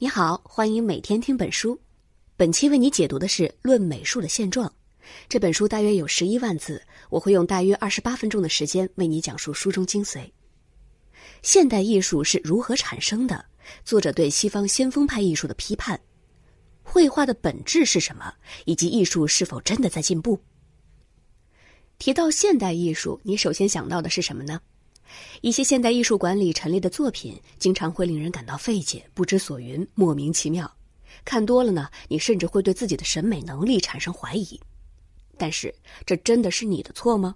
你好，欢迎每天听本书。本期为你解读的是《论美术的现状》这本书，大约有十一万字，我会用大约二十八分钟的时间为你讲述书中精髓。现代艺术是如何产生的？作者对西方先锋派艺术的批判，绘画的本质是什么？以及艺术是否真的在进步？提到现代艺术，你首先想到的是什么呢？一些现代艺术馆里陈列的作品，经常会令人感到费解、不知所云、莫名其妙。看多了呢，你甚至会对自己的审美能力产生怀疑。但是，这真的是你的错吗？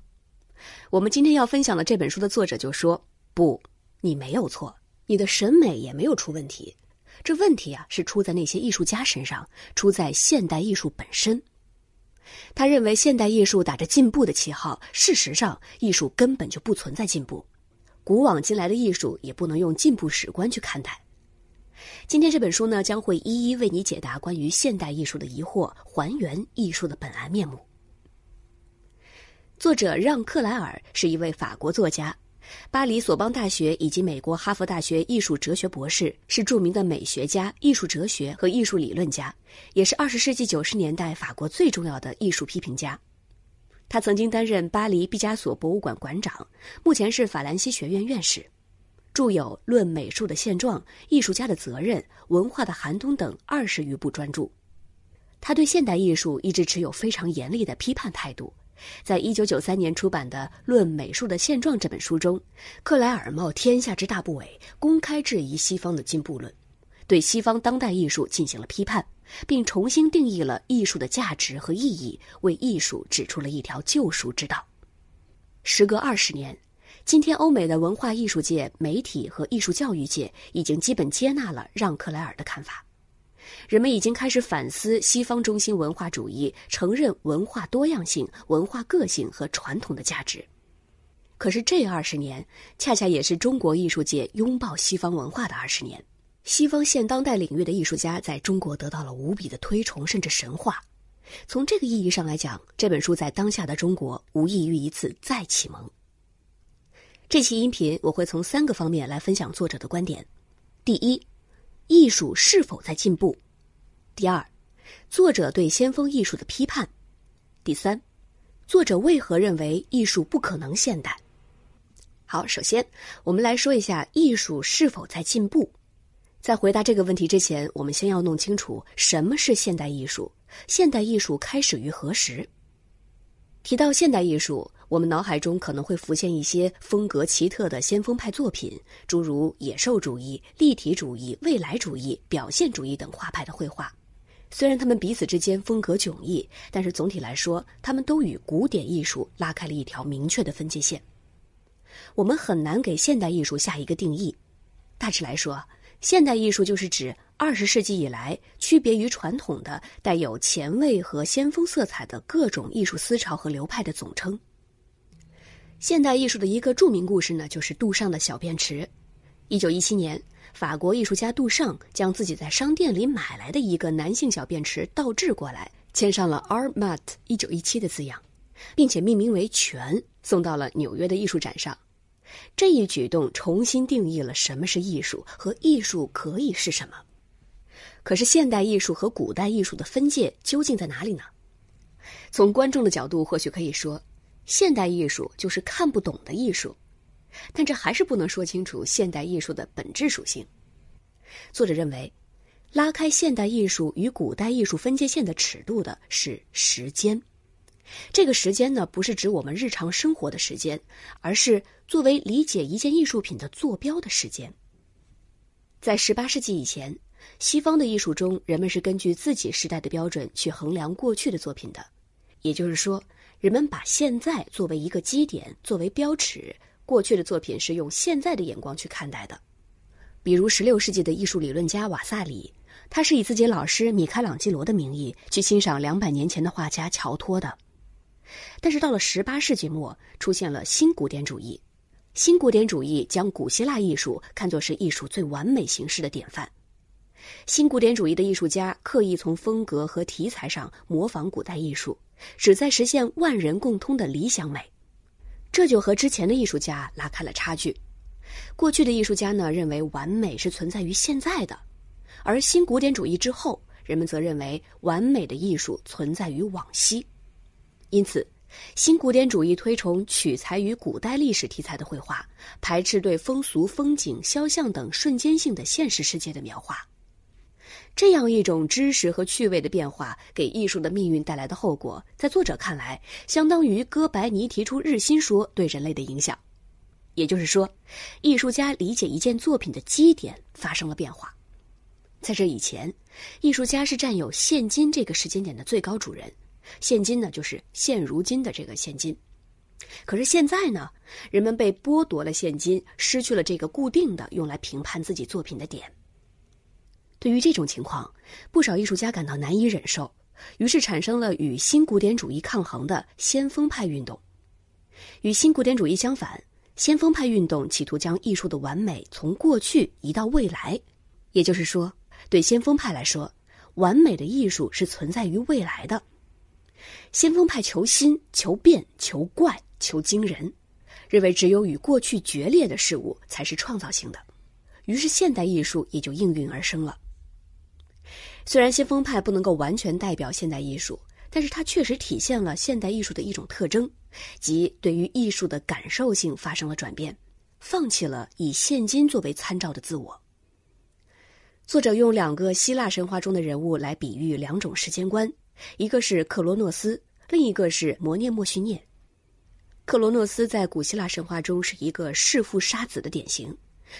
我们今天要分享的这本书的作者就说：“不，你没有错，你的审美也没有出问题。这问题啊，是出在那些艺术家身上，出在现代艺术本身。”他认为，现代艺术打着进步的旗号，事实上，艺术根本就不存在进步。古往今来的艺术也不能用进步史观去看待。今天这本书呢，将会一一为你解答关于现代艺术的疑惑，还原艺术的本来面目。作者让·克莱尔是一位法国作家，巴黎索邦大学以及美国哈佛大学艺术哲学博士，是著名的美学家、艺术哲学和艺术理论家，也是二十世纪九十年代法国最重要的艺术批评家。他曾经担任巴黎毕加索博物馆馆长，目前是法兰西学院院士，著有《论美术的现状》《艺术家的责任》《文化的寒冬》等二十余部专著。他对现代艺术一直持有非常严厉的批判态度。在一九九三年出版的《论美术的现状》这本书中，克莱尔冒天下之大不韪，公开质疑西方的进步论，对西方当代艺术进行了批判。并重新定义了艺术的价值和意义，为艺术指出了一条救赎之道。时隔二十年，今天欧美的文化艺术界、媒体和艺术教育界已经基本接纳了让·克莱尔的看法。人们已经开始反思西方中心文化主义，承认文化多样性、文化个性和传统的价值。可是，这二十年恰恰也是中国艺术界拥抱西方文化的二十年。西方现当代领域的艺术家在中国得到了无比的推崇，甚至神话。从这个意义上来讲，这本书在当下的中国无异于一次再启蒙。这期音频我会从三个方面来分享作者的观点：第一，艺术是否在进步；第二，作者对先锋艺术的批判；第三，作者为何认为艺术不可能现代。好，首先我们来说一下艺术是否在进步。在回答这个问题之前，我们先要弄清楚什么是现代艺术。现代艺术开始于何时？提到现代艺术，我们脑海中可能会浮现一些风格奇特的先锋派作品，诸如野兽主义、立体主义、未来主义、表现主义等画派的绘画。虽然他们彼此之间风格迥异，但是总体来说，他们都与古典艺术拉开了一条明确的分界线。我们很难给现代艺术下一个定义。大致来说。现代艺术就是指二十世纪以来区别于传统的、带有前卫和先锋色彩的各种艺术思潮和流派的总称。现代艺术的一个著名故事呢，就是杜尚的小便池。一九一七年，法国艺术家杜尚将自己在商店里买来的一个男性小便池倒置过来，签上了 Armat 一九一七”的字样，并且命名为“泉”，送到了纽约的艺术展上。这一举动重新定义了什么是艺术和艺术可以是什么。可是，现代艺术和古代艺术的分界究竟在哪里呢？从观众的角度，或许可以说，现代艺术就是看不懂的艺术，但这还是不能说清楚现代艺术的本质属性。作者认为，拉开现代艺术与古代艺术分界线的尺度的是时间。这个时间呢，不是指我们日常生活的时间，而是作为理解一件艺术品的坐标的时间。在十八世纪以前，西方的艺术中，人们是根据自己时代的标准去衡量过去的作品的，也就是说，人们把现在作为一个基点，作为标尺，过去的作品是用现在的眼光去看待的。比如，十六世纪的艺术理论家瓦萨里，他是以自己老师米开朗基罗的名义去欣赏两百年前的画家乔托的。但是到了十八世纪末，出现了新古典主义。新古典主义将古希腊艺术看作是艺术最完美形式的典范。新古典主义的艺术家刻意从风格和题材上模仿古代艺术，旨在实现万人共通的理想美。这就和之前的艺术家拉开了差距。过去的艺术家呢，认为完美是存在于现在的，而新古典主义之后，人们则认为完美的艺术存在于往昔，因此。新古典主义推崇取材于古代历史题材的绘画，排斥对风俗、风景、肖像等瞬间性的现实世界的描画。这样一种知识和趣味的变化，给艺术的命运带来的后果，在作者看来，相当于哥白尼提出日心说对人类的影响。也就是说，艺术家理解一件作品的基点发生了变化。在这以前，艺术家是占有现今这个时间点的最高主人。现今呢，就是现如今的这个现今。可是现在呢，人们被剥夺了现今，失去了这个固定的用来评判自己作品的点。对于这种情况，不少艺术家感到难以忍受，于是产生了与新古典主义抗衡的先锋派运动。与新古典主义相反，先锋派运动企图将艺术的完美从过去移到未来。也就是说，对先锋派来说，完美的艺术是存在于未来的。先锋派求新、求变、求怪、求惊人，认为只有与过去决裂的事物才是创造性的，于是现代艺术也就应运而生了。虽然先锋派不能够完全代表现代艺术，但是它确实体现了现代艺术的一种特征，即对于艺术的感受性发生了转变，放弃了以现今作为参照的自我。作者用两个希腊神话中的人物来比喻两种时间观。一个是克罗诺斯，另一个是摩涅莫绪涅。克罗诺斯在古希腊神话中是一个弑父杀子的典型，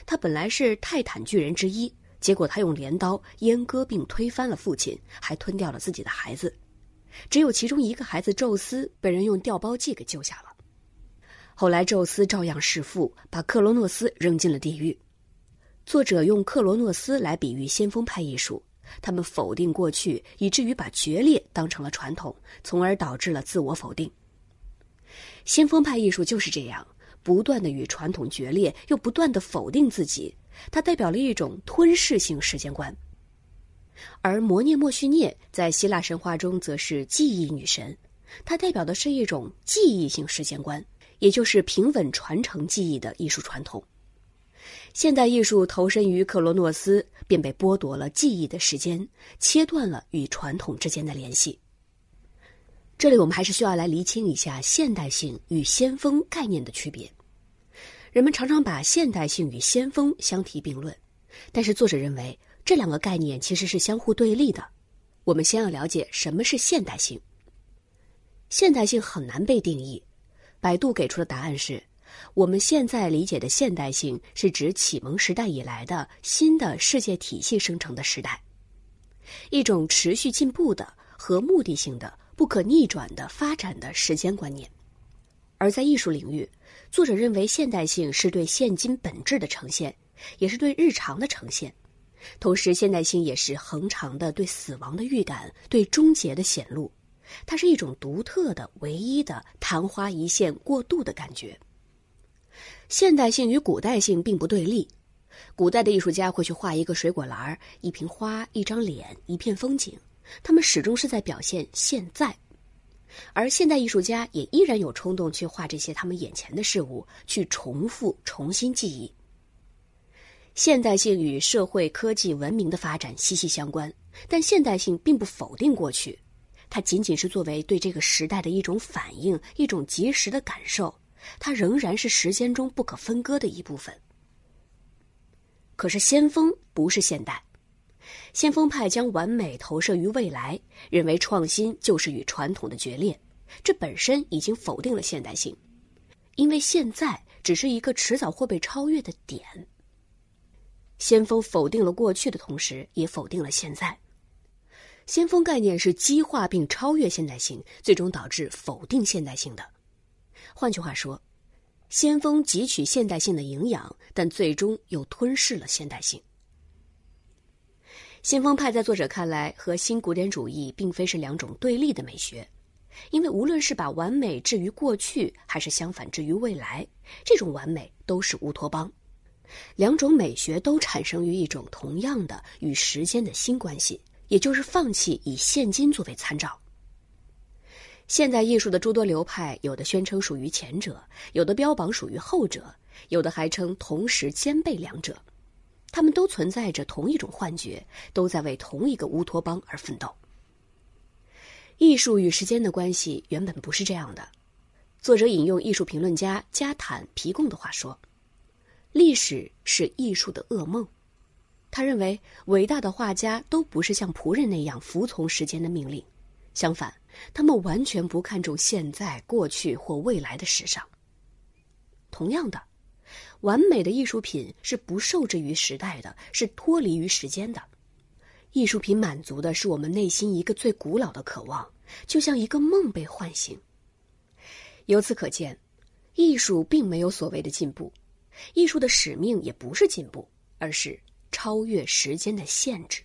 他本来是泰坦巨人之一，结果他用镰刀阉割并推翻了父亲，还吞掉了自己的孩子，只有其中一个孩子宙斯被人用调包计给救下了。后来宙斯照样弑父，把克罗诺斯扔进了地狱。作者用克罗诺斯来比喻先锋派艺术。他们否定过去，以至于把决裂当成了传统，从而导致了自我否定。先锋派艺术就是这样，不断的与传统决裂，又不断的否定自己。它代表了一种吞噬性时间观。而摩涅莫绪涅在希腊神话中则是记忆女神，它代表的是一种记忆性时间观，也就是平稳传承记忆的艺术传统。现代艺术投身于克罗诺斯，便被剥夺了记忆的时间，切断了与传统之间的联系。这里我们还是需要来厘清一下现代性与先锋概念的区别。人们常常把现代性与先锋相提并论，但是作者认为这两个概念其实是相互对立的。我们先要了解什么是现代性。现代性很难被定义，百度给出的答案是。我们现在理解的现代性，是指启蒙时代以来的新的世界体系生成的时代，一种持续进步的和目的性的、不可逆转的发展的时间观念。而在艺术领域，作者认为现代性是对现今本质的呈现，也是对日常的呈现，同时现代性也是恒长的对死亡的预感、对终结的显露，它是一种独特的、唯一的昙花一现、过渡的感觉。现代性与古代性并不对立，古代的艺术家会去画一个水果篮一瓶花、一张脸、一片风景，他们始终是在表现现在；而现代艺术家也依然有冲动去画这些他们眼前的事物，去重复、重新记忆。现代性与社会、科技、文明的发展息息相关，但现代性并不否定过去，它仅仅是作为对这个时代的一种反应，一种及时的感受。它仍然是时间中不可分割的一部分。可是先锋不是现代，先锋派将完美投射于未来，认为创新就是与传统的决裂，这本身已经否定了现代性，因为现在只是一个迟早会被超越的点。先锋否定了过去的同时，也否定了现在。先锋概念是激化并超越现代性，最终导致否定现代性的。换句话说，先锋汲取现代性的营养，但最终又吞噬了现代性。先锋派在作者看来和新古典主义并非是两种对立的美学，因为无论是把完美置于过去，还是相反置于未来，这种完美都是乌托邦。两种美学都产生于一种同样的与时间的新关系，也就是放弃以现今作为参照。现代艺术的诸多流派，有的宣称属于前者，有的标榜属于后者，有的还称同时兼备两者。他们都存在着同一种幻觉，都在为同一个乌托邦而奋斗。艺术与时间的关系原本不是这样的。作者引用艺术评论家加坦皮贡的话说：“历史是艺术的噩梦。”他认为，伟大的画家都不是像仆人那样服从时间的命令，相反，他们完全不看重现在、过去或未来的时尚。同样的，完美的艺术品是不受制于时代的，是脱离于时间的。艺术品满足的是我们内心一个最古老的渴望，就像一个梦被唤醒。由此可见，艺术并没有所谓的进步，艺术的使命也不是进步，而是超越时间的限制。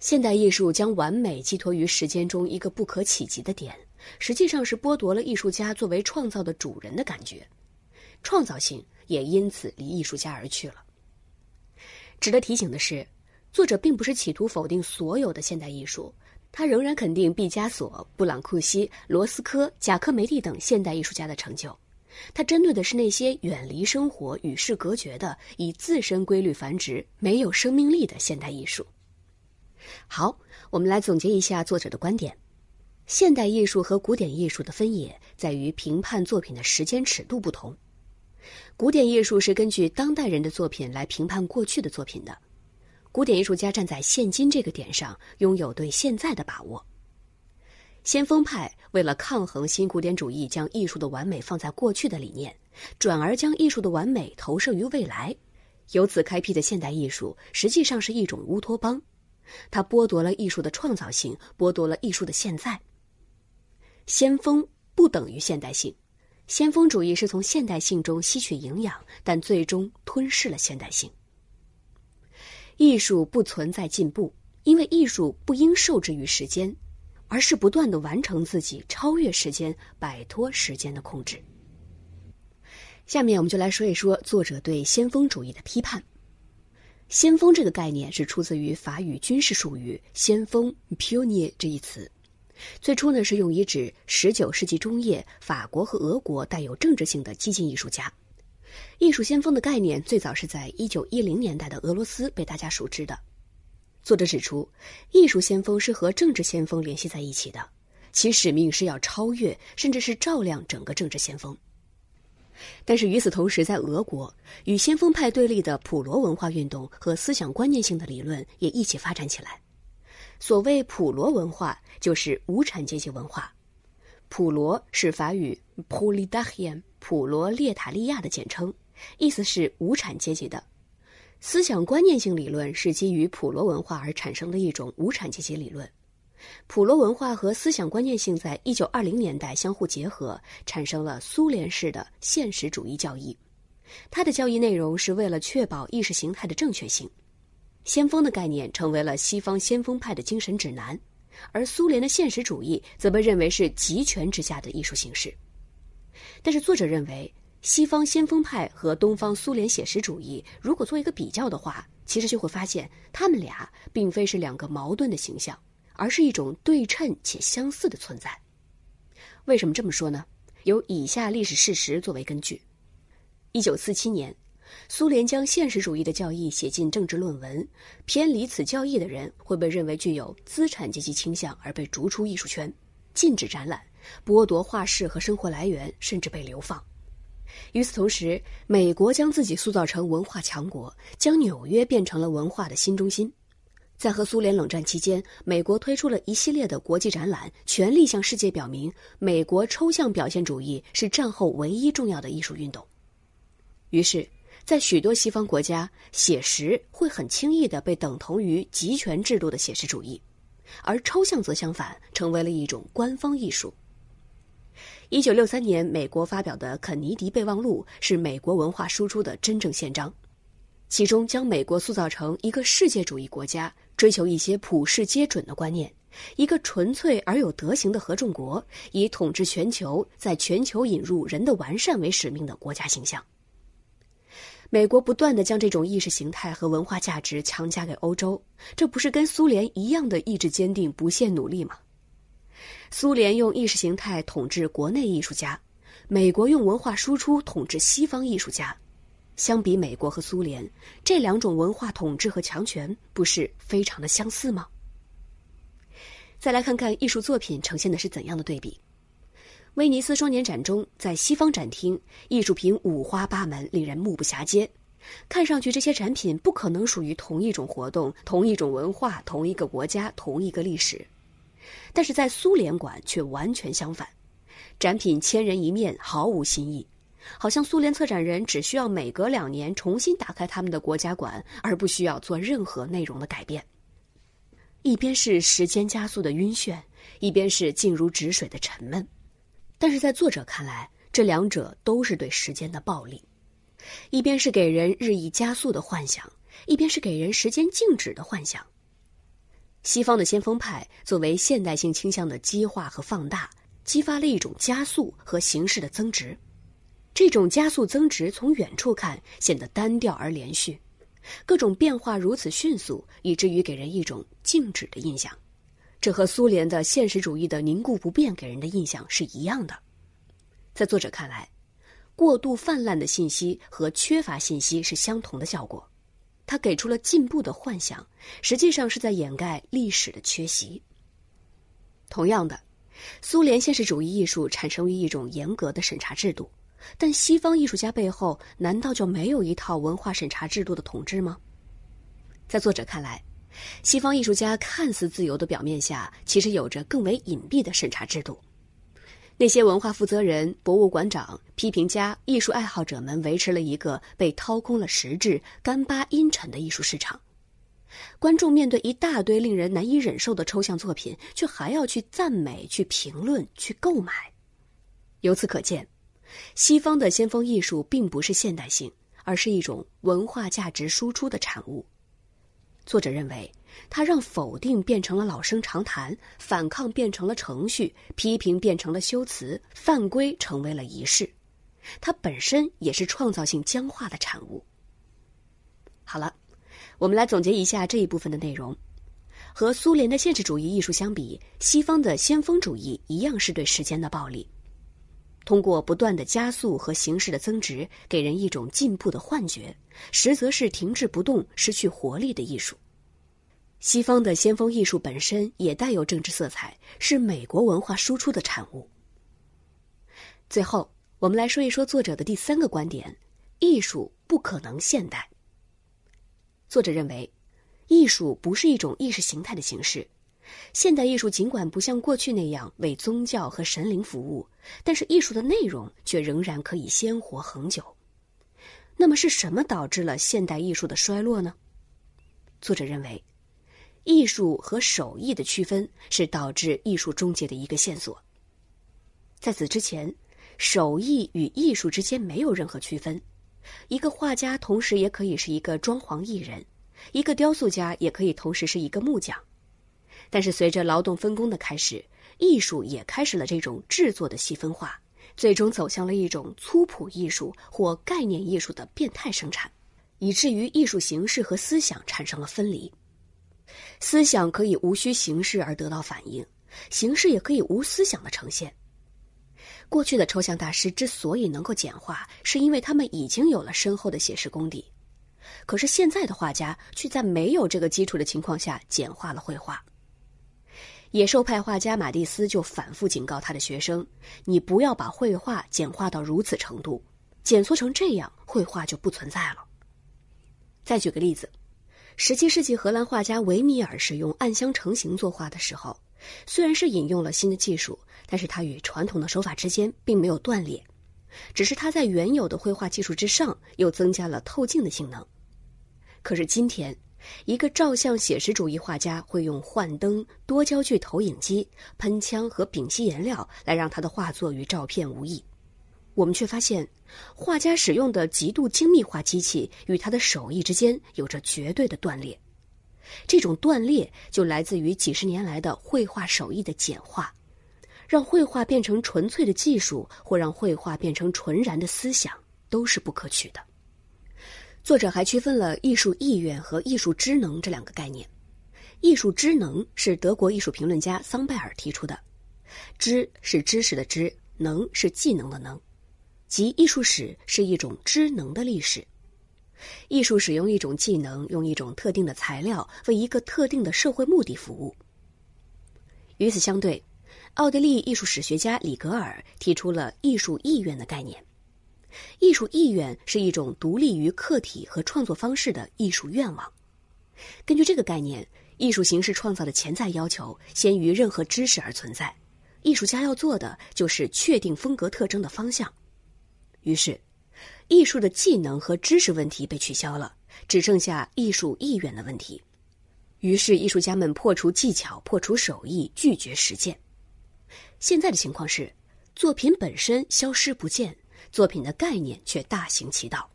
现代艺术将完美寄托于时间中一个不可企及的点，实际上是剥夺了艺术家作为创造的主人的感觉，创造性也因此离艺术家而去了。值得提醒的是。作者并不是企图否定所有的现代艺术，他仍然肯定毕加索、布朗库西、罗斯科、贾科梅蒂等现代艺术家的成就。他针对的是那些远离生活、与世隔绝的、以自身规律繁殖、没有生命力的现代艺术。好，我们来总结一下作者的观点：现代艺术和古典艺术的分野在于评判作品的时间尺度不同。古典艺术是根据当代人的作品来评判过去的作品的。古典艺术家站在现今这个点上，拥有对现在的把握。先锋派为了抗衡新古典主义将艺术的完美放在过去的理念，转而将艺术的完美投射于未来，由此开辟的现代艺术实际上是一种乌托邦，它剥夺了艺术的创造性，剥夺了艺术的现在。先锋不等于现代性，先锋主义是从现代性中吸取营养，但最终吞噬了现代性。艺术不存在进步，因为艺术不应受制于时间，而是不断的完成自己，超越时间，摆脱时间的控制。下面我们就来说一说作者对先锋主义的批判。先锋这个概念是出自于法语军事术语“先锋 ”（pionier） 这一词，最初呢是用以指十九世纪中叶法国和俄国带有政治性的激进艺术家。艺术先锋的概念最早是在一九一零年代的俄罗斯被大家熟知的。作者指出，艺术先锋是和政治先锋联系在一起的，其使命是要超越，甚至是照亮整个政治先锋。但是与此同时，在俄国，与先锋派对立的普罗文化运动和思想观念性的理论也一起发展起来。所谓普罗文化，就是无产阶级文化。普罗是法语 “proletariat”。普罗列塔利亚的简称，意思是无产阶级的。思想观念性理论是基于普罗文化而产生的一种无产阶级理论。普罗文化和思想观念性在一九二零年代相互结合，产生了苏联式的现实主义教义。它的教义内容是为了确保意识形态的正确性。先锋的概念成为了西方先锋派的精神指南，而苏联的现实主义则被认为是集权之下的艺术形式。但是，作者认为，西方先锋派和东方苏联写实主义如果做一个比较的话，其实就会发现，他们俩并非是两个矛盾的形象，而是一种对称且相似的存在。为什么这么说呢？有以下历史事实作为根据：一九四七年，苏联将现实主义的教义写进政治论文，偏离此教义的人会被认为具有资产阶级倾向而被逐出艺术圈，禁止展览。剥夺画室和生活来源，甚至被流放。与此同时，美国将自己塑造成文化强国，将纽约变成了文化的新中心。在和苏联冷战期间，美国推出了一系列的国际展览，全力向世界表明，美国抽象表现主义是战后唯一重要的艺术运动。于是，在许多西方国家，写实会很轻易地被等同于集权制度的写实主义，而抽象则相反，成为了一种官方艺术。一九六三年，美国发表的肯尼迪备忘录是美国文化输出的真正宪章，其中将美国塑造成一个世界主义国家，追求一些普世皆准的观念，一个纯粹而有德行的合众国，以统治全球，在全球引入人的完善为使命的国家形象。美国不断的将这种意识形态和文化价值强加给欧洲，这不是跟苏联一样的意志坚定、不懈努力吗？苏联用意识形态统治国内艺术家，美国用文化输出统治西方艺术家。相比美国和苏联这两种文化统治和强权，不是非常的相似吗？再来看看艺术作品呈现的是怎样的对比。威尼斯双年展中，在西方展厅，艺术品五花八门，令人目不暇接。看上去这些展品不可能属于同一种活动、同一种文化、同一个国家、同一个历史。但是在苏联馆却完全相反，展品千人一面，毫无新意，好像苏联策展人只需要每隔两年重新打开他们的国家馆，而不需要做任何内容的改变。一边是时间加速的晕眩，一边是静如止水的沉闷。但是在作者看来，这两者都是对时间的暴力，一边是给人日益加速的幻想，一边是给人时间静止的幻想。西方的先锋派作为现代性倾向的激化和放大，激发了一种加速和形式的增值。这种加速增值从远处看显得单调而连续，各种变化如此迅速，以至于给人一种静止的印象。这和苏联的现实主义的凝固不变给人的印象是一样的。在作者看来，过度泛滥的信息和缺乏信息是相同的效果。他给出了进步的幻想，实际上是在掩盖历史的缺席。同样的，苏联现实主义艺术产生于一种严格的审查制度，但西方艺术家背后难道就没有一套文化审查制度的统治吗？在作者看来。西方艺术家看似自由的表面下，其实有着更为隐蔽的审查制度。那些文化负责人、博物馆长、批评家、艺术爱好者们维持了一个被掏空了实质、干巴阴沉的艺术市场。观众面对一大堆令人难以忍受的抽象作品，却还要去赞美、去评论、去购买。由此可见，西方的先锋艺术并不是现代性，而是一种文化价值输出的产物。作者认为，它让否定变成了老生常谈，反抗变成了程序，批评变成了修辞，犯规成为了仪式。它本身也是创造性僵化的产物。好了，我们来总结一下这一部分的内容。和苏联的现实主义艺术相比，西方的先锋主义一样是对时间的暴力。通过不断的加速和形式的增值，给人一种进步的幻觉，实则是停滞不动、失去活力的艺术。西方的先锋艺术本身也带有政治色彩，是美国文化输出的产物。最后，我们来说一说作者的第三个观点：艺术不可能现代。作者认为，艺术不是一种意识形态的形式。现代艺术尽管不像过去那样为宗教和神灵服务，但是艺术的内容却仍然可以鲜活恒久。那么是什么导致了现代艺术的衰落呢？作者认为，艺术和手艺的区分是导致艺术终结的一个线索。在此之前，手艺与艺术之间没有任何区分。一个画家同时也可以是一个装潢艺人，一个雕塑家也可以同时是一个木匠。但是，随着劳动分工的开始，艺术也开始了这种制作的细分化，最终走向了一种粗朴艺术或概念艺术的变态生产，以至于艺术形式和思想产生了分离。思想可以无需形式而得到反应，形式也可以无思想的呈现。过去的抽象大师之所以能够简化，是因为他们已经有了深厚的写实功底，可是现在的画家却在没有这个基础的情况下简化了绘画。野兽派画家马蒂斯就反复警告他的学生：“你不要把绘画简化到如此程度，简缩成这样，绘画就不存在了。”再举个例子，十七世纪荷兰画家维米尔使用暗箱成型作画的时候，虽然是引用了新的技术，但是他与传统的手法之间并没有断裂，只是他在原有的绘画技术之上又增加了透镜的性能。可是今天。一个照相写实主义画家会用幻灯、多焦距投影机、喷枪和丙烯颜料来让他的画作与照片无异。我们却发现，画家使用的极度精密化机器与他的手艺之间有着绝对的断裂。这种断裂就来自于几十年来的绘画手艺的简化，让绘画变成纯粹的技术，或让绘画变成纯然的思想，都是不可取的。作者还区分了艺术意愿和艺术知能这两个概念。艺术知能是德国艺术评论家桑拜尔提出的，知是知识的知，能是技能的能，即艺术史是一种知能的历史。艺术使用一种技能，用一种特定的材料，为一个特定的社会目的服务。与此相对，奥地利艺术史学家里格尔提出了艺术意愿的概念。艺术意愿是一种独立于客体和创作方式的艺术愿望。根据这个概念，艺术形式创造的潜在要求先于任何知识而存在。艺术家要做的就是确定风格特征的方向。于是，艺术的技能和知识问题被取消了，只剩下艺术意愿的问题。于是，艺术家们破除技巧，破除手艺，拒绝实践。现在的情况是，作品本身消失不见，作品的概念却大行其道。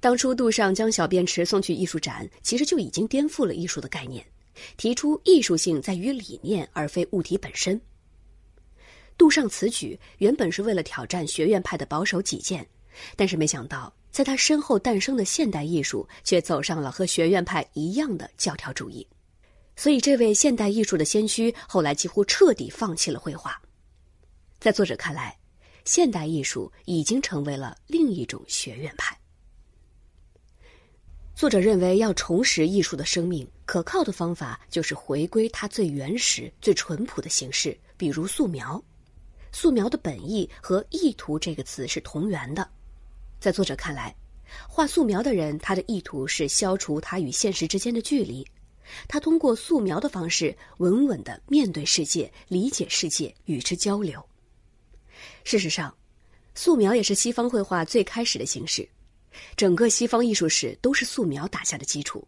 当初杜尚将小便池送去艺术展，其实就已经颠覆了艺术的概念。提出艺术性在于理念而非物体本身。杜尚此举原本是为了挑战学院派的保守己见，但是没想到在他身后诞生的现代艺术却走上了和学院派一样的教条主义。所以，这位现代艺术的先驱后来几乎彻底放弃了绘画。在作者看来，现代艺术已经成为了另一种学院派。作者认为，要重拾艺术的生命，可靠的方法就是回归它最原始、最淳朴的形式，比如素描。素描的本意和“意图”这个词是同源的。在作者看来，画素描的人，他的意图是消除他与现实之间的距离。他通过素描的方式，稳稳的面对世界，理解世界，与之交流。事实上，素描也是西方绘画最开始的形式。整个西方艺术史都是素描打下的基础。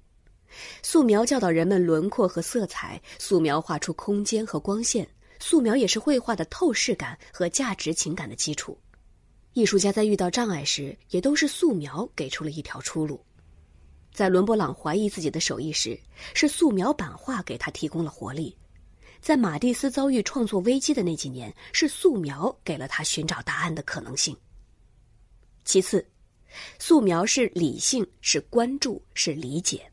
素描教导人们轮廓和色彩，素描画出空间和光线，素描也是绘画的透视感和价值情感的基础。艺术家在遇到障碍时，也都是素描给出了一条出路。在伦勃朗怀疑自己的手艺时，是素描版画给他提供了活力；在马蒂斯遭遇创作危机的那几年，是素描给了他寻找答案的可能性。其次。素描是理性，是关注，是理解。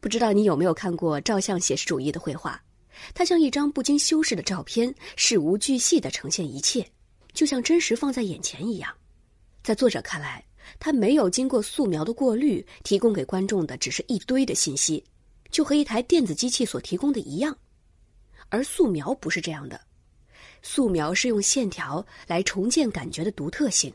不知道你有没有看过照相写实主义的绘画？它像一张不经修饰的照片，事无巨细的呈现一切，就像真实放在眼前一样。在作者看来，他没有经过素描的过滤，提供给观众的只是一堆的信息，就和一台电子机器所提供的一样。而素描不是这样的，素描是用线条来重建感觉的独特性。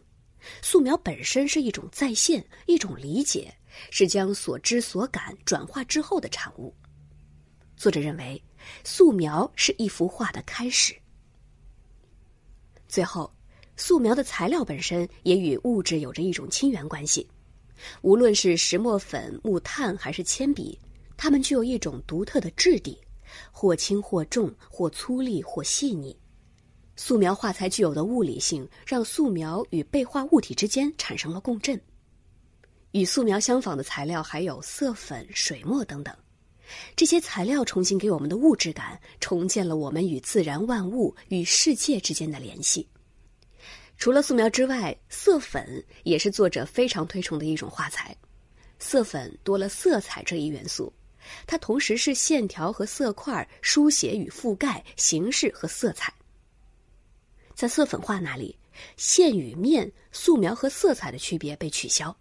素描本身是一种再现，一种理解，是将所知所感转化之后的产物。作者认为，素描是一幅画的开始。最后，素描的材料本身也与物质有着一种亲缘关系，无论是石墨粉、木炭还是铅笔，它们具有一种独特的质地，或轻或重，或粗粝或细腻。素描画材具有的物理性，让素描与被画物体之间产生了共振。与素描相仿的材料还有色粉、水墨等等，这些材料重新给我们的物质感，重建了我们与自然万物、与世界之间的联系。除了素描之外，色粉也是作者非常推崇的一种画材。色粉多了色彩这一元素，它同时是线条和色块、书写与覆盖、形式和色彩。在色粉画那里，线与面、素描和色彩的区别被取消。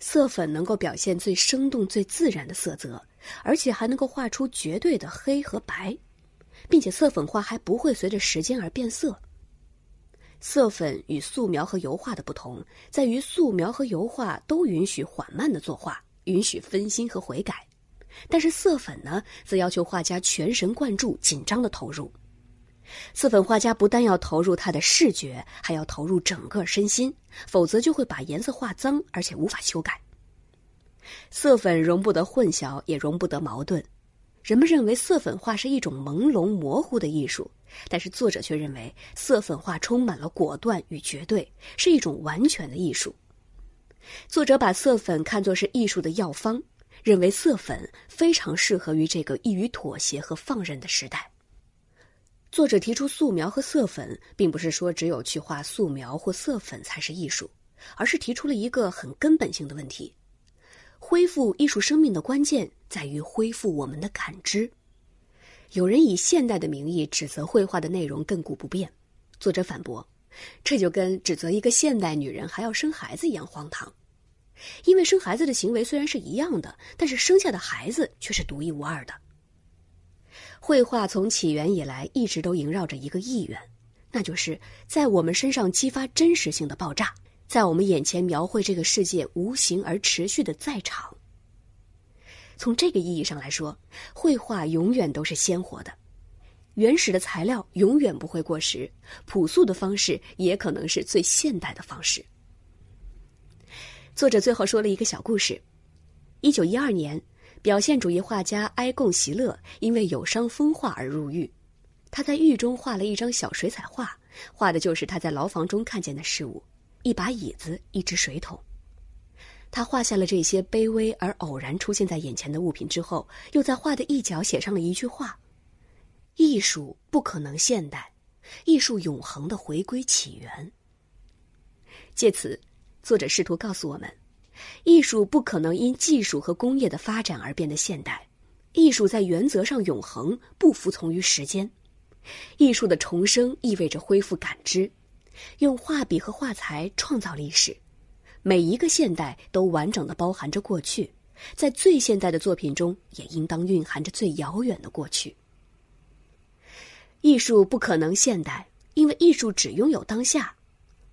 色粉能够表现最生动、最自然的色泽，而且还能够画出绝对的黑和白，并且色粉画还不会随着时间而变色。色粉与素描和油画的不同在于，素描和油画都允许缓慢的作画，允许分心和悔改，但是色粉呢，则要求画家全神贯注、紧张的投入。色粉画家不但要投入他的视觉，还要投入整个身心，否则就会把颜色画脏，而且无法修改。色粉容不得混淆，也容不得矛盾。人们认为色粉画是一种朦胧模糊的艺术，但是作者却认为色粉画充满了果断与绝对，是一种完全的艺术。作者把色粉看作是艺术的药方，认为色粉非常适合于这个易于妥协和放任的时代。作者提出素描和色粉，并不是说只有去画素描或色粉才是艺术，而是提出了一个很根本性的问题：恢复艺术生命的关键在于恢复我们的感知。有人以现代的名义指责绘画的内容亘古不变，作者反驳，这就跟指责一个现代女人还要生孩子一样荒唐。因为生孩子的行为虽然是一样的，但是生下的孩子却是独一无二的。绘画从起源以来一直都萦绕着一个意愿，那就是在我们身上激发真实性的爆炸，在我们眼前描绘这个世界无形而持续的在场。从这个意义上来说，绘画永远都是鲜活的，原始的材料永远不会过时，朴素的方式也可能是最现代的方式。作者最后说了一个小故事：一九一二年。表现主义画家埃贡·席勒因为有伤风化而入狱，他在狱中画了一张小水彩画，画的就是他在牢房中看见的事物：一把椅子，一只水桶。他画下了这些卑微而偶然出现在眼前的物品之后，又在画的一角写上了一句话：“艺术不可能现代，艺术永恒的回归起源。”借此，作者试图告诉我们。艺术不可能因技术和工业的发展而变得现代，艺术在原则上永恒，不服从于时间。艺术的重生意味着恢复感知，用画笔和画材创造历史。每一个现代都完整的包含着过去，在最现代的作品中也应当蕴含着最遥远的过去。艺术不可能现代，因为艺术只拥有当下。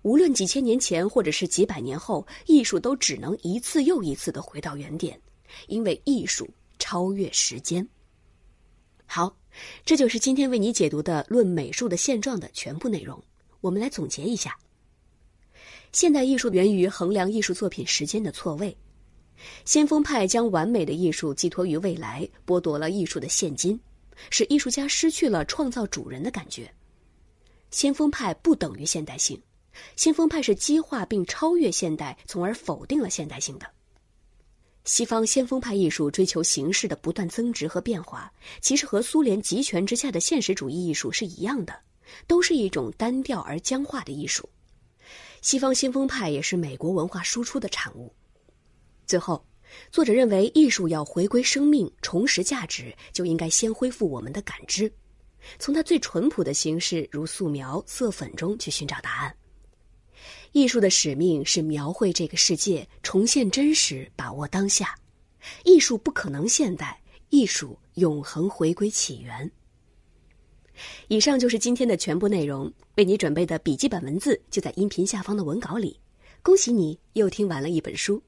无论几千年前，或者是几百年后，艺术都只能一次又一次的回到原点，因为艺术超越时间。好，这就是今天为你解读的《论美术的现状》的全部内容。我们来总结一下：现代艺术源于衡量艺术作品时间的错位，先锋派将完美的艺术寄托于未来，剥夺了艺术的现今，使艺术家失去了创造主人的感觉。先锋派不等于现代性。先锋派是激化并超越现代，从而否定了现代性的。西方先锋派艺术追求形式的不断增值和变化，其实和苏联集权之下的现实主义艺术是一样的，都是一种单调而僵化的艺术。西方先锋派也是美国文化输出的产物。最后，作者认为，艺术要回归生命、重拾价值，就应该先恢复我们的感知，从它最淳朴的形式，如素描、色粉中去寻找答案。艺术的使命是描绘这个世界，重现真实，把握当下。艺术不可能现代，艺术永恒回归起源。以上就是今天的全部内容，为你准备的笔记本文字就在音频下方的文稿里。恭喜你又听完了一本书。